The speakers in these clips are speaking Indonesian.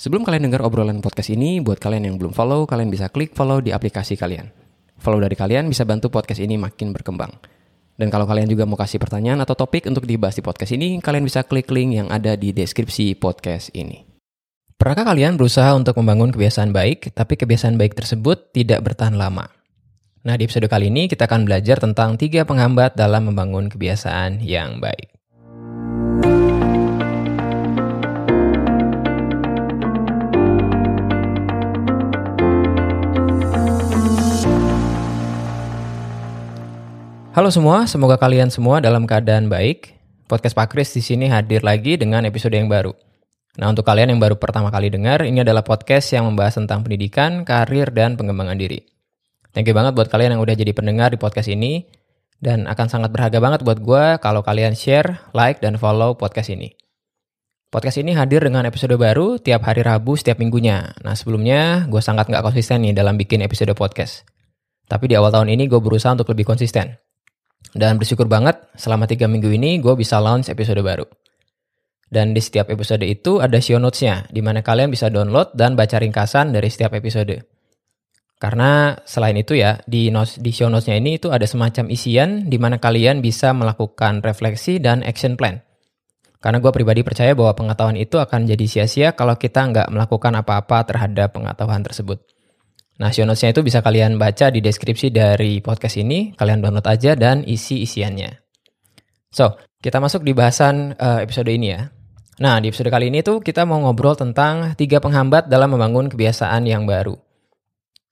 Sebelum kalian dengar obrolan podcast ini, buat kalian yang belum follow, kalian bisa klik follow di aplikasi kalian. Follow dari kalian bisa bantu podcast ini makin berkembang. Dan kalau kalian juga mau kasih pertanyaan atau topik untuk dibahas di podcast ini, kalian bisa klik link yang ada di deskripsi podcast ini. Pernahkah kalian berusaha untuk membangun kebiasaan baik, tapi kebiasaan baik tersebut tidak bertahan lama? Nah, di episode kali ini kita akan belajar tentang tiga penghambat dalam membangun kebiasaan yang baik. Halo semua, semoga kalian semua dalam keadaan baik. Podcast Pak Kris di sini hadir lagi dengan episode yang baru. Nah, untuk kalian yang baru pertama kali dengar, ini adalah podcast yang membahas tentang pendidikan, karir, dan pengembangan diri. Thank you banget buat kalian yang udah jadi pendengar di podcast ini. Dan akan sangat berharga banget buat gue kalau kalian share, like, dan follow podcast ini. Podcast ini hadir dengan episode baru tiap hari Rabu setiap minggunya. Nah sebelumnya gue sangat nggak konsisten nih dalam bikin episode podcast. Tapi di awal tahun ini gue berusaha untuk lebih konsisten. Dan bersyukur banget selama tiga minggu ini gue bisa launch episode baru. Dan di setiap episode itu ada show notes-nya, di mana kalian bisa download dan baca ringkasan dari setiap episode. Karena selain itu ya, di, notes, di show notes-nya ini itu ada semacam isian di mana kalian bisa melakukan refleksi dan action plan. Karena gue pribadi percaya bahwa pengetahuan itu akan jadi sia-sia kalau kita nggak melakukan apa-apa terhadap pengetahuan tersebut. Nah, show notes-nya itu bisa kalian baca di deskripsi dari podcast ini, kalian download aja dan isi isiannya. So, kita masuk di bahasan uh, episode ini ya. Nah, di episode kali ini tuh kita mau ngobrol tentang tiga penghambat dalam membangun kebiasaan yang baru.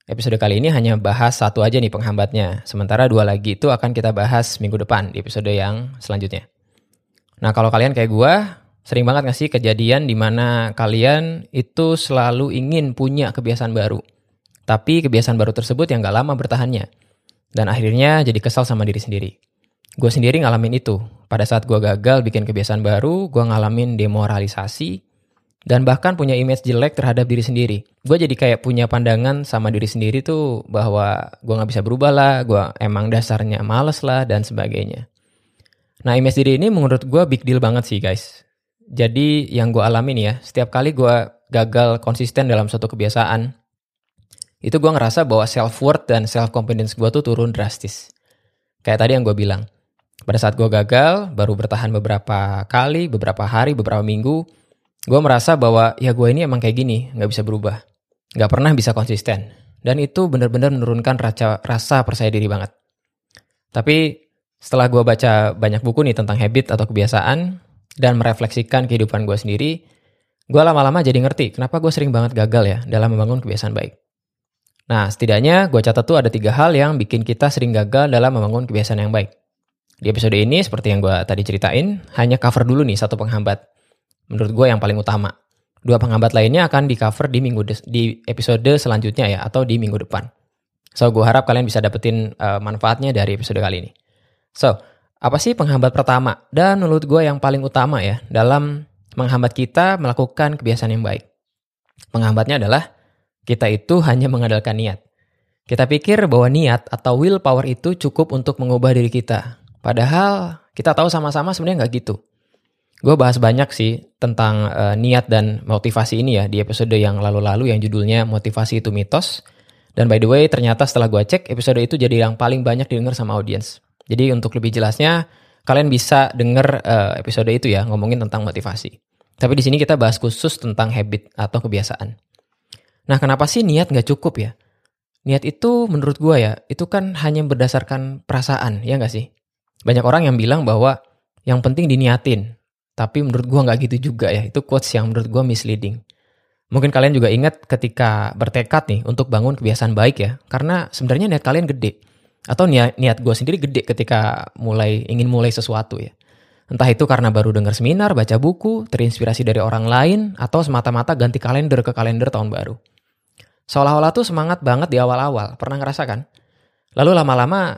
Episode kali ini hanya bahas satu aja nih penghambatnya, sementara dua lagi itu akan kita bahas minggu depan di episode yang selanjutnya. Nah, kalau kalian kayak gue, sering banget gak sih kejadian di mana kalian itu selalu ingin punya kebiasaan baru tapi kebiasaan baru tersebut yang gak lama bertahannya. Dan akhirnya jadi kesal sama diri sendiri. Gue sendiri ngalamin itu. Pada saat gue gagal bikin kebiasaan baru, gue ngalamin demoralisasi, dan bahkan punya image jelek terhadap diri sendiri. Gue jadi kayak punya pandangan sama diri sendiri tuh bahwa gue gak bisa berubah lah, gue emang dasarnya males lah, dan sebagainya. Nah image diri ini menurut gue big deal banget sih guys. Jadi yang gue alamin ya, setiap kali gue gagal konsisten dalam suatu kebiasaan, itu gue ngerasa bahwa self worth dan self confidence gue tuh turun drastis. Kayak tadi yang gue bilang, pada saat gue gagal, baru bertahan beberapa kali, beberapa hari, beberapa minggu, gue merasa bahwa ya gue ini emang kayak gini, nggak bisa berubah, nggak pernah bisa konsisten, dan itu benar-benar menurunkan rasa, rasa percaya diri banget. Tapi setelah gue baca banyak buku nih tentang habit atau kebiasaan dan merefleksikan kehidupan gue sendiri, gue lama-lama jadi ngerti kenapa gue sering banget gagal ya dalam membangun kebiasaan baik. Nah, setidaknya gue catat tuh ada tiga hal yang bikin kita sering gagal dalam membangun kebiasaan yang baik. Di episode ini, seperti yang gue tadi ceritain, hanya cover dulu nih satu penghambat. Menurut gue yang paling utama. Dua penghambat lainnya akan di cover di minggu di episode selanjutnya ya, atau di minggu depan. So, gue harap kalian bisa dapetin uh, manfaatnya dari episode kali ini. So, apa sih penghambat pertama? Dan menurut gue yang paling utama ya, dalam menghambat kita melakukan kebiasaan yang baik. Penghambatnya adalah kita itu hanya mengandalkan niat. Kita pikir bahwa niat atau willpower itu cukup untuk mengubah diri kita. Padahal kita tahu sama-sama sebenarnya nggak gitu. Gue bahas banyak sih tentang uh, niat dan motivasi ini ya di episode yang lalu-lalu yang judulnya motivasi itu mitos. Dan by the way ternyata setelah gue cek episode itu jadi yang paling banyak didengar sama audiens. Jadi untuk lebih jelasnya kalian bisa denger uh, episode itu ya ngomongin tentang motivasi. Tapi di sini kita bahas khusus tentang habit atau kebiasaan. Nah kenapa sih niat nggak cukup ya? Niat itu menurut gue ya, itu kan hanya berdasarkan perasaan, ya nggak sih? Banyak orang yang bilang bahwa yang penting diniatin. Tapi menurut gue nggak gitu juga ya, itu quotes yang menurut gue misleading. Mungkin kalian juga ingat ketika bertekad nih untuk bangun kebiasaan baik ya, karena sebenarnya niat kalian gede. Atau niat, niat gue sendiri gede ketika mulai ingin mulai sesuatu ya. Entah itu karena baru dengar seminar, baca buku, terinspirasi dari orang lain, atau semata-mata ganti kalender ke kalender tahun baru. Seolah-olah tuh semangat banget di awal-awal, pernah ngerasa kan? Lalu lama-lama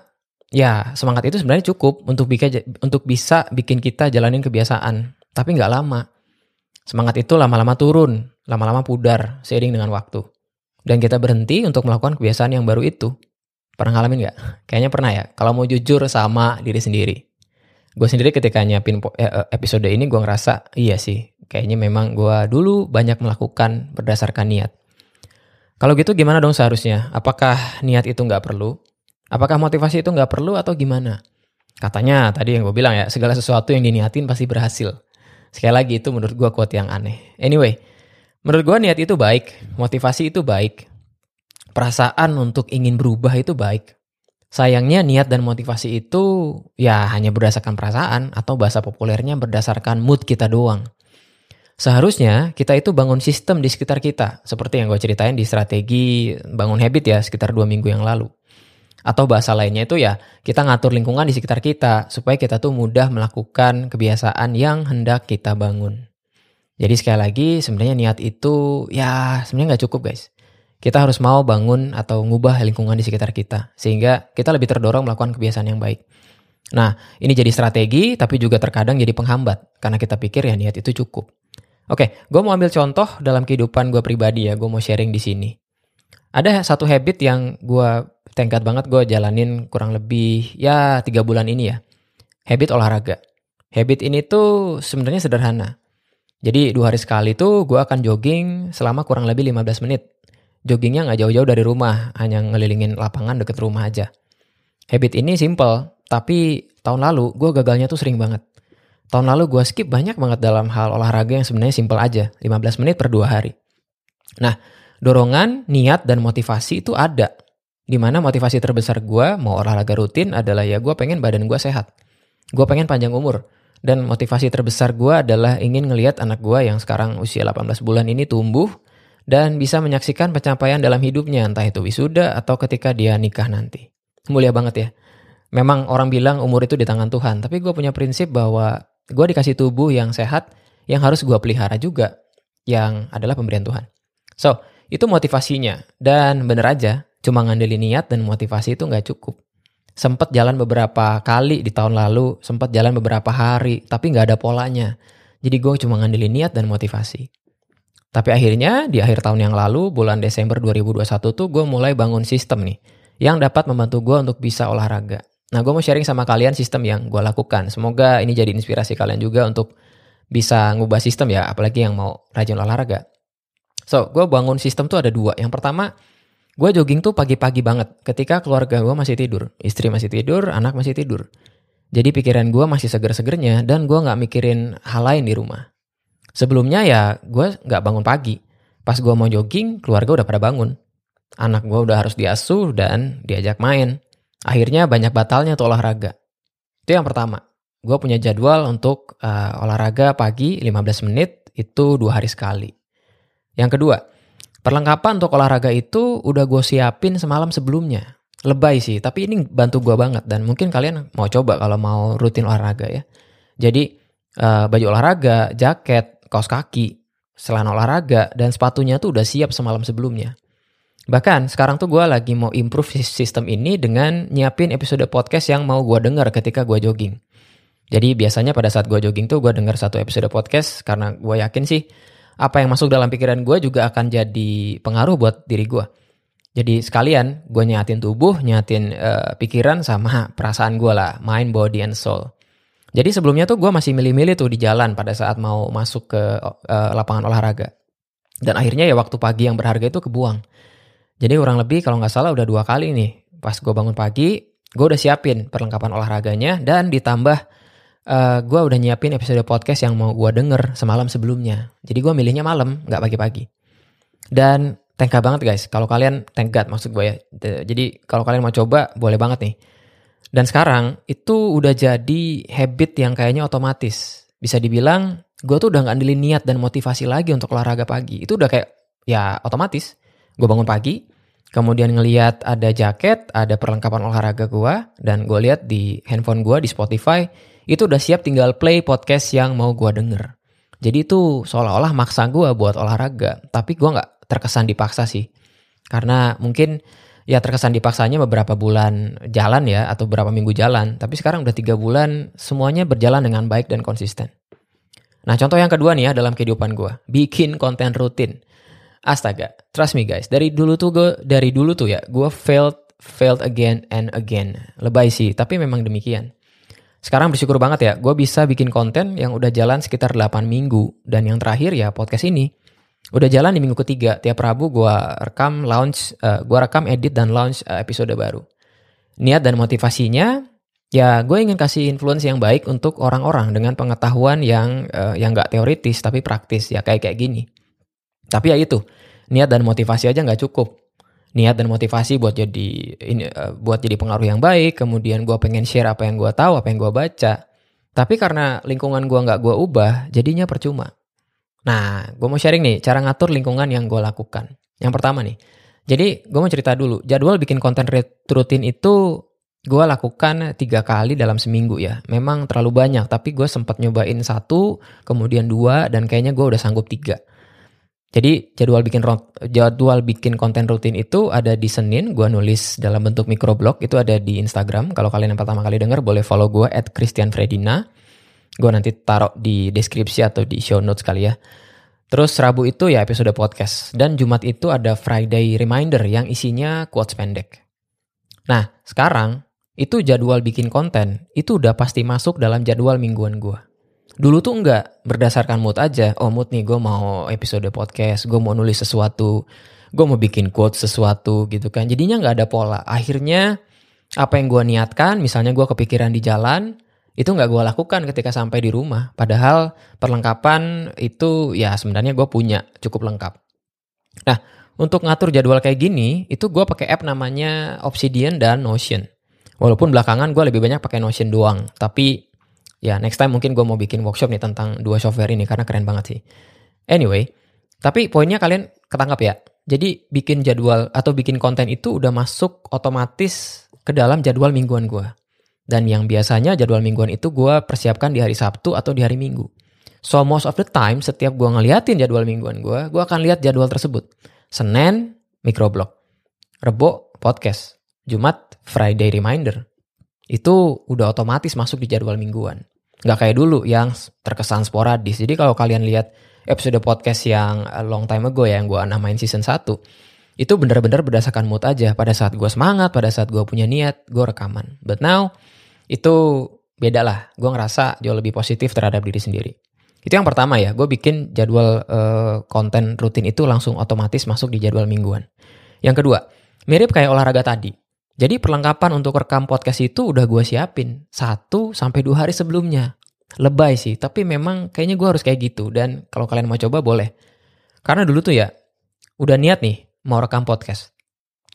ya semangat itu sebenarnya cukup untuk bisa untuk bisa bikin kita jalanin kebiasaan, tapi nggak lama. Semangat itu lama-lama turun, lama-lama pudar seiring dengan waktu. Dan kita berhenti untuk melakukan kebiasaan yang baru itu. Pernah ngalamin nggak? Kayaknya pernah ya. Kalau mau jujur sama diri sendiri. Gue sendiri ketika nyiapin eh, eh, episode ini gue ngerasa iya sih. kayaknya memang gue dulu banyak melakukan berdasarkan niat. Kalau gitu gimana dong seharusnya? Apakah niat itu nggak perlu? Apakah motivasi itu nggak perlu atau gimana? Katanya tadi yang gue bilang ya, segala sesuatu yang diniatin pasti berhasil. Sekali lagi itu menurut gue quote yang aneh. Anyway, menurut gue niat itu baik, motivasi itu baik, perasaan untuk ingin berubah itu baik. Sayangnya niat dan motivasi itu ya hanya berdasarkan perasaan atau bahasa populernya berdasarkan mood kita doang. Seharusnya kita itu bangun sistem di sekitar kita, seperti yang gue ceritain di strategi bangun habit ya sekitar dua minggu yang lalu. Atau bahasa lainnya itu ya kita ngatur lingkungan di sekitar kita supaya kita tuh mudah melakukan kebiasaan yang hendak kita bangun. Jadi sekali lagi sebenarnya niat itu ya sebenarnya nggak cukup guys kita harus mau bangun atau ngubah lingkungan di sekitar kita sehingga kita lebih terdorong melakukan kebiasaan yang baik. Nah, ini jadi strategi tapi juga terkadang jadi penghambat karena kita pikir ya niat itu cukup. Oke, gue mau ambil contoh dalam kehidupan gue pribadi ya, gue mau sharing di sini. Ada satu habit yang gue tengkat banget gue jalanin kurang lebih ya tiga bulan ini ya. Habit olahraga. Habit ini tuh sebenarnya sederhana. Jadi dua hari sekali tuh gue akan jogging selama kurang lebih 15 menit joggingnya nggak jauh-jauh dari rumah, hanya ngelilingin lapangan deket rumah aja. Habit ini simple, tapi tahun lalu gue gagalnya tuh sering banget. Tahun lalu gue skip banyak banget dalam hal olahraga yang sebenarnya simple aja, 15 menit per dua hari. Nah, dorongan, niat, dan motivasi itu ada. Di mana motivasi terbesar gue mau olahraga rutin adalah ya gue pengen badan gue sehat. Gue pengen panjang umur. Dan motivasi terbesar gue adalah ingin ngelihat anak gue yang sekarang usia 18 bulan ini tumbuh, dan bisa menyaksikan pencapaian dalam hidupnya, entah itu wisuda atau ketika dia nikah nanti. Mulia banget ya. Memang orang bilang umur itu di tangan Tuhan, tapi gue punya prinsip bahwa gue dikasih tubuh yang sehat, yang harus gue pelihara juga, yang adalah pemberian Tuhan. So, itu motivasinya. Dan bener aja, cuma ngandelin niat dan motivasi itu nggak cukup. Sempet jalan beberapa kali di tahun lalu, sempet jalan beberapa hari, tapi nggak ada polanya. Jadi gue cuma ngandelin niat dan motivasi. Tapi akhirnya di akhir tahun yang lalu, bulan Desember 2021 tuh gue mulai bangun sistem nih. Yang dapat membantu gue untuk bisa olahraga. Nah gue mau sharing sama kalian sistem yang gue lakukan. Semoga ini jadi inspirasi kalian juga untuk bisa ngubah sistem ya. Apalagi yang mau rajin olahraga. So gue bangun sistem tuh ada dua. Yang pertama gue jogging tuh pagi-pagi banget. Ketika keluarga gue masih tidur. Istri masih tidur, anak masih tidur. Jadi pikiran gue masih seger-segernya dan gue gak mikirin hal lain di rumah. Sebelumnya ya gue nggak bangun pagi. Pas gue mau jogging, keluarga udah pada bangun. Anak gue udah harus diasuh dan diajak main. Akhirnya banyak batalnya tuh olahraga. Itu yang pertama. Gue punya jadwal untuk uh, olahraga pagi 15 menit itu dua hari sekali. Yang kedua, perlengkapan untuk olahraga itu udah gue siapin semalam sebelumnya. Lebay sih, tapi ini bantu gue banget dan mungkin kalian mau coba kalau mau rutin olahraga ya. Jadi uh, baju olahraga, jaket, kaos kaki, celana olahraga, dan sepatunya tuh udah siap semalam sebelumnya. Bahkan sekarang tuh gue lagi mau improve sistem ini dengan nyiapin episode podcast yang mau gue denger ketika gue jogging. Jadi biasanya pada saat gue jogging tuh gue denger satu episode podcast karena gue yakin sih apa yang masuk dalam pikiran gue juga akan jadi pengaruh buat diri gue. Jadi sekalian gue nyatin tubuh, nyatin uh, pikiran sama perasaan gue lah, mind, body, and soul. Jadi sebelumnya tuh gue masih milih-milih tuh di jalan pada saat mau masuk ke uh, lapangan olahraga. Dan akhirnya ya waktu pagi yang berharga itu kebuang. Jadi kurang lebih kalau nggak salah udah dua kali nih. Pas gue bangun pagi, gue udah siapin perlengkapan olahraganya dan ditambah uh, eh, gue udah nyiapin episode podcast yang mau gue denger semalam sebelumnya. Jadi gue milihnya malam, nggak pagi-pagi. Dan thank banget guys, kalau kalian thank maksud gue ya. Jadi kalau kalian mau coba, boleh banget nih dan sekarang itu udah jadi habit yang kayaknya otomatis. Bisa dibilang gue tuh udah gak andelin niat dan motivasi lagi untuk olahraga pagi. Itu udah kayak ya otomatis. Gue bangun pagi, kemudian ngeliat ada jaket, ada perlengkapan olahraga gue, dan gue lihat di handphone gue di Spotify, itu udah siap tinggal play podcast yang mau gue denger. Jadi itu seolah-olah maksa gue buat olahraga, tapi gue gak terkesan dipaksa sih. Karena mungkin ya terkesan dipaksanya beberapa bulan jalan ya atau beberapa minggu jalan tapi sekarang udah tiga bulan semuanya berjalan dengan baik dan konsisten nah contoh yang kedua nih ya dalam kehidupan gue bikin konten rutin astaga trust me guys dari dulu tuh gue dari dulu tuh ya gue failed failed again and again lebay sih tapi memang demikian sekarang bersyukur banget ya, gue bisa bikin konten yang udah jalan sekitar 8 minggu. Dan yang terakhir ya podcast ini. Udah jalan di minggu ketiga, tiap Rabu gue rekam launch, uh, gue rekam edit dan launch uh, episode baru. Niat dan motivasinya, ya gue ingin kasih influence yang baik untuk orang-orang dengan pengetahuan yang uh, yang gak teoritis tapi praktis ya kayak kayak gini. Tapi ya itu, niat dan motivasi aja nggak cukup. Niat dan motivasi buat jadi ini uh, buat jadi pengaruh yang baik kemudian gue pengen share apa yang gue tahu apa yang gue baca. Tapi karena lingkungan gue nggak gue ubah jadinya percuma. Nah gue mau sharing nih cara ngatur lingkungan yang gue lakukan. Yang pertama nih jadi gue mau cerita dulu jadwal bikin konten rutin itu gue lakukan tiga kali dalam seminggu ya. Memang terlalu banyak tapi gue sempat nyobain satu kemudian dua dan kayaknya gue udah sanggup tiga jadi jadwal bikin jadwal bikin konten rutin itu ada di Senin, gue nulis dalam bentuk microblog itu ada di Instagram. Kalau kalian yang pertama kali denger boleh follow gue at Christian Fredina. Gue nanti taruh di deskripsi atau di show notes kali ya. Terus Rabu itu ya episode podcast. Dan Jumat itu ada Friday Reminder yang isinya quotes pendek. Nah sekarang itu jadwal bikin konten itu udah pasti masuk dalam jadwal mingguan gue. Dulu tuh enggak berdasarkan mood aja. Oh mood nih gue mau episode podcast, gue mau nulis sesuatu, gue mau bikin quote sesuatu gitu kan. Jadinya nggak ada pola. Akhirnya apa yang gue niatkan, misalnya gue kepikiran di jalan, itu nggak gue lakukan ketika sampai di rumah. Padahal perlengkapan itu ya sebenarnya gue punya cukup lengkap. Nah untuk ngatur jadwal kayak gini, itu gue pakai app namanya Obsidian dan Notion. Walaupun belakangan gue lebih banyak pakai Notion doang, tapi Ya next time mungkin gue mau bikin workshop nih tentang dua software ini karena keren banget sih. Anyway, tapi poinnya kalian ketangkap ya. Jadi bikin jadwal atau bikin konten itu udah masuk otomatis ke dalam jadwal mingguan gue. Dan yang biasanya jadwal mingguan itu gue persiapkan di hari Sabtu atau di hari Minggu. So most of the time setiap gue ngeliatin jadwal mingguan gue, gue akan lihat jadwal tersebut. Senin, microblog. Rebo, podcast. Jumat, Friday reminder. Itu udah otomatis masuk di jadwal mingguan. Nggak kayak dulu yang terkesan sporadis. Jadi kalau kalian lihat episode podcast yang long time ago ya, yang gue namain season 1, itu bener-bener berdasarkan mood aja. Pada saat gue semangat, pada saat gue punya niat, gue rekaman. But now, itu beda lah. Gue ngerasa jauh lebih positif terhadap diri sendiri. Itu yang pertama ya, gue bikin jadwal uh, konten rutin itu langsung otomatis masuk di jadwal mingguan. Yang kedua, mirip kayak olahraga tadi. Jadi perlengkapan untuk rekam podcast itu udah gue siapin satu sampai dua hari sebelumnya. Lebay sih, tapi memang kayaknya gue harus kayak gitu. Dan kalau kalian mau coba boleh. Karena dulu tuh ya, udah niat nih mau rekam podcast.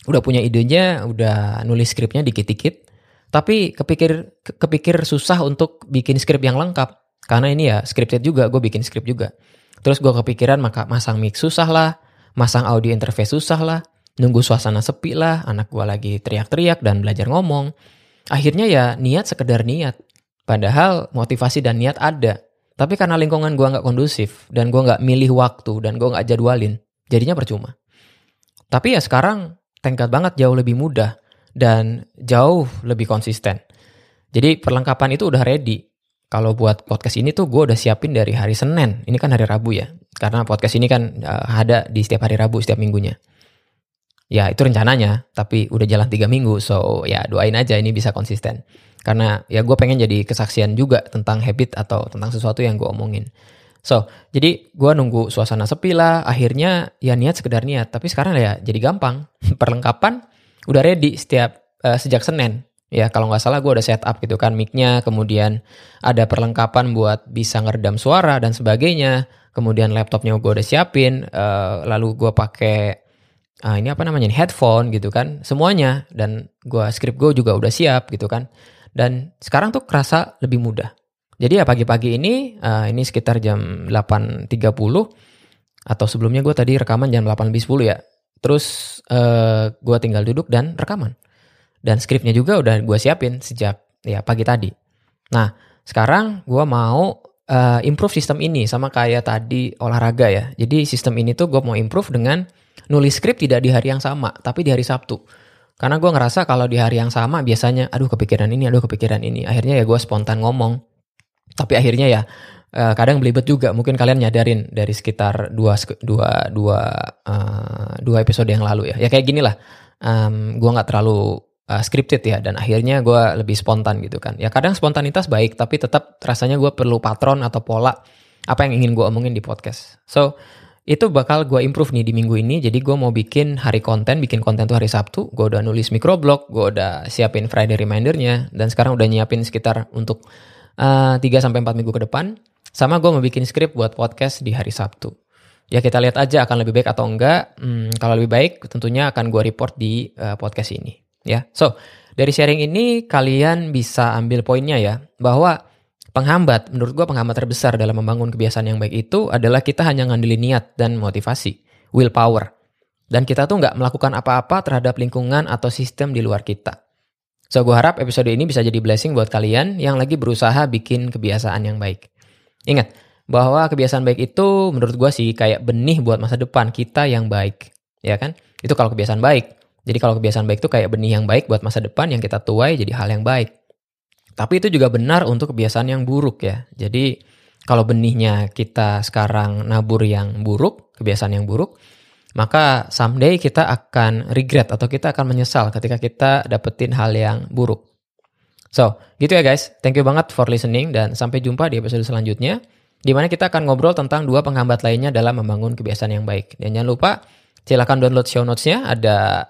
Udah punya idenya, udah nulis skripnya dikit-dikit. Tapi kepikir kepikir susah untuk bikin skrip yang lengkap. Karena ini ya scripted juga, gue bikin skrip juga. Terus gue kepikiran maka masang mix susah lah, masang audio interface susah lah, nunggu suasana sepi lah, anak gue lagi teriak-teriak dan belajar ngomong. Akhirnya ya niat sekedar niat. Padahal motivasi dan niat ada. Tapi karena lingkungan gue nggak kondusif dan gue nggak milih waktu dan gue nggak jadwalin, jadinya percuma. Tapi ya sekarang tengkat banget jauh lebih mudah dan jauh lebih konsisten. Jadi perlengkapan itu udah ready. Kalau buat podcast ini tuh gue udah siapin dari hari Senin. Ini kan hari Rabu ya. Karena podcast ini kan uh, ada di setiap hari Rabu setiap minggunya. Ya itu rencananya, tapi udah jalan tiga minggu, so ya doain aja ini bisa konsisten. Karena ya gue pengen jadi kesaksian juga tentang habit atau tentang sesuatu yang gue omongin. So, jadi gue nunggu suasana sepi lah, akhirnya ya niat sekedar niat. Tapi sekarang ya jadi gampang. Perlengkapan udah ready setiap uh, sejak Senin. Ya kalau nggak salah gue udah setup gitu kan micnya, kemudian ada perlengkapan buat bisa ngeredam suara dan sebagainya. Kemudian laptopnya gue udah siapin, uh, lalu gue pakai ah, ini apa namanya headphone gitu kan semuanya. Dan gua script gue juga udah siap gitu kan. Dan sekarang tuh kerasa lebih mudah. Jadi ya pagi-pagi ini uh, ini sekitar jam 8.30 atau sebelumnya gue tadi rekaman jam 8 lebih 10 ya. Terus uh, eh, gue tinggal duduk dan rekaman. Dan skripnya juga udah gue siapin sejak ya pagi tadi. Nah sekarang gue mau uh, improve sistem ini sama kayak tadi olahraga ya. Jadi sistem ini tuh gue mau improve dengan nulis skrip tidak di hari yang sama, tapi di hari Sabtu. Karena gue ngerasa kalau di hari yang sama biasanya, aduh kepikiran ini, aduh kepikiran ini. Akhirnya ya gue spontan ngomong. Tapi akhirnya ya uh, kadang belibet juga. Mungkin kalian nyadarin dari sekitar dua, dua, dua, uh, dua episode yang lalu ya. Ya kayak gini lah. Um, gue nggak terlalu uh, scripted ya dan akhirnya gue lebih spontan gitu kan ya kadang spontanitas baik tapi tetap rasanya gue perlu patron atau pola apa yang ingin gue omongin di podcast so itu bakal gue improve nih di minggu ini. Jadi gue mau bikin hari konten bikin konten tuh hari Sabtu. Gue udah nulis microblog gue udah siapin Friday remindernya dan sekarang udah nyiapin sekitar untuk uh, 3 sampai empat minggu ke depan. Sama gue mau bikin script buat podcast di hari Sabtu. Ya kita lihat aja akan lebih baik atau enggak. Hmm, kalau lebih baik tentunya akan gue report di uh, podcast ini. Ya. So, dari sharing ini kalian bisa ambil poinnya ya, bahwa penghambat, menurut gue penghambat terbesar dalam membangun kebiasaan yang baik itu adalah kita hanya ngandelin niat dan motivasi, willpower. Dan kita tuh nggak melakukan apa-apa terhadap lingkungan atau sistem di luar kita. So, gue harap episode ini bisa jadi blessing buat kalian yang lagi berusaha bikin kebiasaan yang baik. Ingat, bahwa kebiasaan baik itu menurut gue sih kayak benih buat masa depan kita yang baik. Ya kan? Itu kalau kebiasaan baik. Jadi kalau kebiasaan baik itu kayak benih yang baik buat masa depan yang kita tuai jadi hal yang baik. Tapi itu juga benar untuk kebiasaan yang buruk ya. Jadi kalau benihnya kita sekarang nabur yang buruk, kebiasaan yang buruk, maka someday kita akan regret atau kita akan menyesal ketika kita dapetin hal yang buruk. So, gitu ya guys. Thank you banget for listening dan sampai jumpa di episode selanjutnya di mana kita akan ngobrol tentang dua penghambat lainnya dalam membangun kebiasaan yang baik. Dan jangan lupa silakan download show notes-nya ada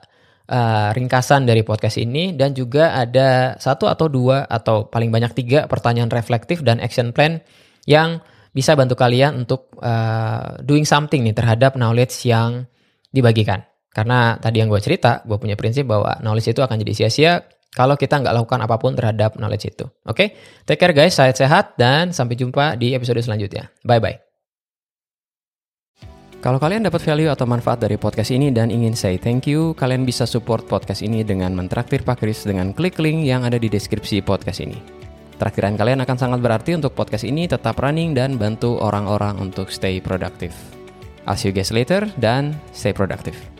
uh, ringkasan dari podcast ini dan juga ada satu atau dua atau paling banyak tiga pertanyaan reflektif dan action plan yang bisa bantu kalian untuk uh, doing something nih terhadap knowledge yang dibagikan. Karena tadi yang gue cerita, gue punya prinsip bahwa knowledge itu akan jadi sia-sia kalau kita nggak lakukan apa pun terhadap knowledge itu. Oke, okay? take care guys, sehat-sehat dan sampai jumpa di episode selanjutnya. Bye-bye. Kalau kalian dapat value atau manfaat dari podcast ini dan ingin say thank you, kalian bisa support podcast ini dengan mentraktir Pak Kris dengan klik link yang ada di deskripsi podcast ini. Traktiran kalian akan sangat berarti untuk podcast ini tetap running dan bantu orang-orang untuk stay productive. I'll see you guys later dan stay productive.